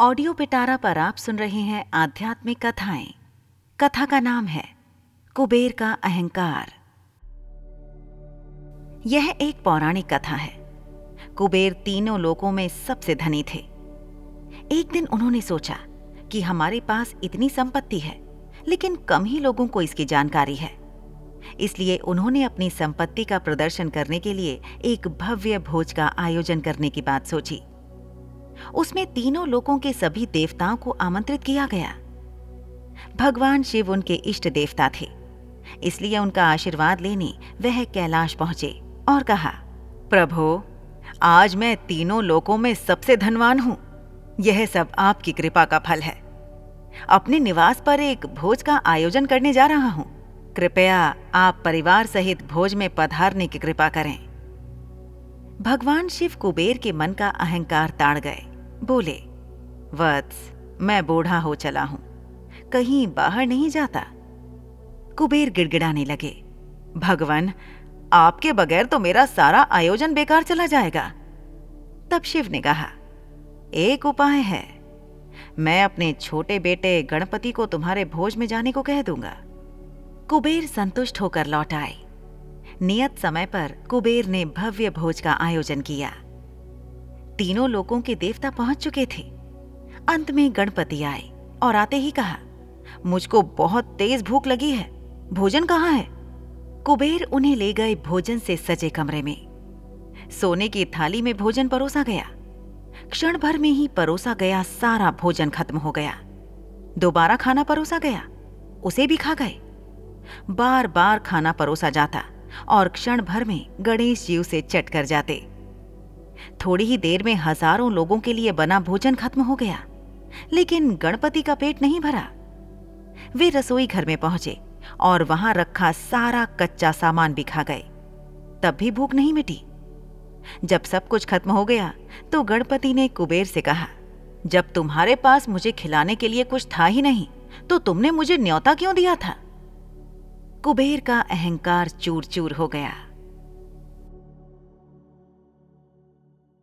Audio पिटारा पर आप सुन रहे हैं आध्यात्मिक कथाएँ। कथा का नाम है, कुबेर का अहंकार। यह एक पौराणिक कथा है। कुबेर तीनों लोकों में सबसे धनी थे। एक दिन उन्होंने सोचा कि हमारे पास इतनी संपत्ति है, लेकिन कम ही लोगों को इसकी जानकारी है। इसलिए उन्होंने अपनी संपत्ति का प्रदर्शन करने के लिए एक भव्य भोज का आयोजन करने की बात सोची। उसमें तीनों लोगों के सभी देवताओं को आमंत्रित किया गया। भगवान शिव उनके इष्ट देवता थे। इसलिए उनका आशीर्वाद लेने वह कैलाश पहुँचे और कहा, प्रभु, आज मैं तीनों लोकों में सबसे धनवान हूँ। यह सब आपकी कृपा का फल है। अपने निवास पर एक भोज का आयोजन करने जा रहा हूँ। कृपया आप परिवार सहित भोज में पधारने की कृपा करें भगवान शिव कुबेर के मन का अहंकार ताड़ गए। बोले, वत्स, मैं बूढ़ा हो चला हूँ। कहीं बाहर नहीं जाता। कुबेर गिड़गिड़ाने लगे, भगवान, आपके बगैर तो मेरा सारा आयोजन बेकार चला जाएगा। तब शिव ने कहा, एक उपाय है। मैं अपने छोटे बेटे गणपति को तुम्हारे भोज में जाने को कह दूँगा। कुबेर संतुष्ट होकर लौट आए। नियत समय पर कुबेर ने भव्य भोज का आयोजन किया। तीनों लोगों के देवता पहुँच चुके थे। अंत में गणपति आए और आते ही कहा, मुझको बहुत तेज भूख लगी है। भोजन कहाँ है? कुबेर उन्हें ले गए भोजन से सजे कमरे में। सोने की थाली में भोजन परोसा गया। क्षण भर में ही परोसा गया सारा भोजन खत्म हो गया। दोबारा खाना परोसा गया। उसे भी खा गए। बार बार खाना परोसा जाता और क्षण भर में गणेश जी उसे चट कर जाते। थोड़ी ही देर में हज़ारों लोगों के लिए बना भोजन खत्म हो गया, लेकिन गणपति का पेट नहीं भरा। वे रसोई घर में पहुँचे और वहाँ रखा सारा कच्चा सामान भी खा गए। तब भी भूख नहीं मिटी। जब सब कुछ खत्म हो गया तो गणपति ने कुबेर से कहा, जब तुम्हारे पास मुझे खिलाने के लिए कुछ था ही नहीं तो तुमने मुझे न्योता क्यों दिया था? कुबेर का अहंकार चूर चूर हो गया।